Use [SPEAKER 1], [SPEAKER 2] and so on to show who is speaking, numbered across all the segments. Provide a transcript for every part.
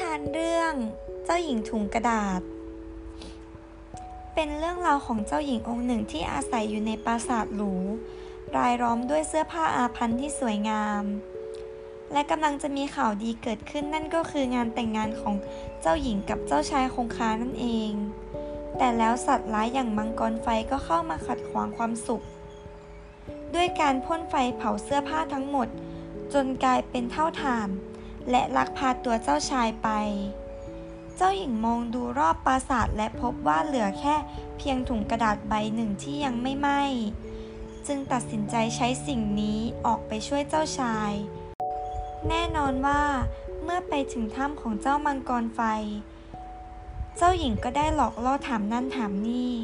[SPEAKER 1] กันเรื่องเจ้าหญิงถุงกระดาษ เป็นเรื่องราวของเจ้าหญิงองค์หนึ่งที่อาศัยอยู่ในปราสาทหรู รายล้อมด้วยเสื้อผ้าอาพันธ์ที่สวยงาม และกำลังจะมีข่าวดีเกิดขึ้นนั่นก็คืองานแต่งงานของเจ้าหญิงกับเจ้าชายคงคานั่นเอง แต่แล้วสัตว์ร้ายอย่างมังกรไฟก็เข้ามาขัดขวางความสุข ด้วยการพ่นไฟเผาเสื้อผ้าทั้งหมด จนกลายเป็นเท่าฐาน และลักพาตัวเจ้าชายไป เจ้าหญิงมองดูรอบปราสาทและพบว่าเหลือแค่เพียงถุงกระดาษใบหนึ่งที่ยังไม่ไหม้ จึงตัดสินใจใช้สิ่งนี้ออกไปช่วยเจ้าชาย แน่นอนว่าเมื่อไปถึงถ้ำของเจ้ามังกรไฟ เจ้าหญิงก็ได้หลอกล่อถามนั่นถามนี่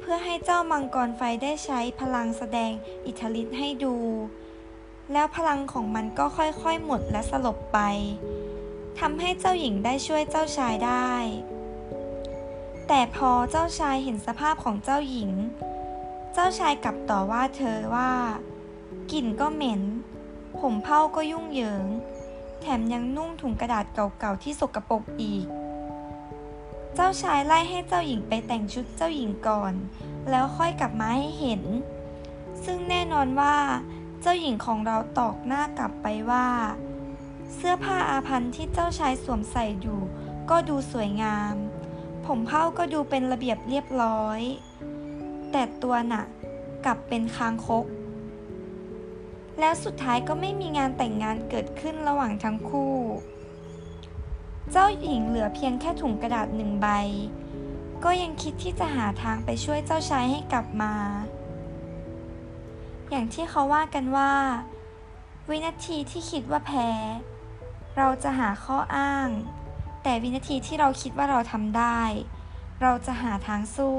[SPEAKER 1] เพื่อให้เจ้ามังกรไฟได้ใช้พลังแสดงอิทธิฤทธิ์ให้ดู แล้วพลังของมันก็ค่อยๆหมดและสลบไปทำให้เจ้าหญิงได้ช่วยเจ้าชายได้ แต่พอเจ้าชายเห็นสภาพของเจ้าหญิง เจ้าชายกลับต่อว่าเธอว่ากลิ่นก็เหม็น ผมเผาก็ยุ่งเหยิง แถมยังนุ่งถุงกระดาษเก่าๆที่สกปรกอีก เจ้าชายไล่ให้เจ้าหญิงไปแต่งชุดเจ้าหญิงก่อน แล้วค่อยกลับมาให้เห็น ซึ่งแน่นอนว่า จ้าหญิงของเราตอกหน้ากลับไปว่า เสื้อผ้าอาพันธ์ที่เจ้าชายสวมใส่อยู่ ก็ดูสวยงาม ผมเผ้าก็ดูเป็นระเบียบเรียบร้อย แต่ตัวน่ะกลับเป็นคางคก แล้วสุดท้ายก็ไม่มีงานแต่งงานเกิดขึ้นระหว่างทั้งคู่ เจ้าหญิงเหลือเพียงแค่ถุงกระดาษหนึ่งใบ ก็ยังคิดที่จะหาทางไปช่วยเจ้าชายให้กลับมา อย่างที่เขาว่ากันว่า วินาทีที่คิดว่าแพ้ เราจะหาข้ออ้าง แต่วินาทีที่เราคิดว่าเราทำได้ เราจะหาทางสู้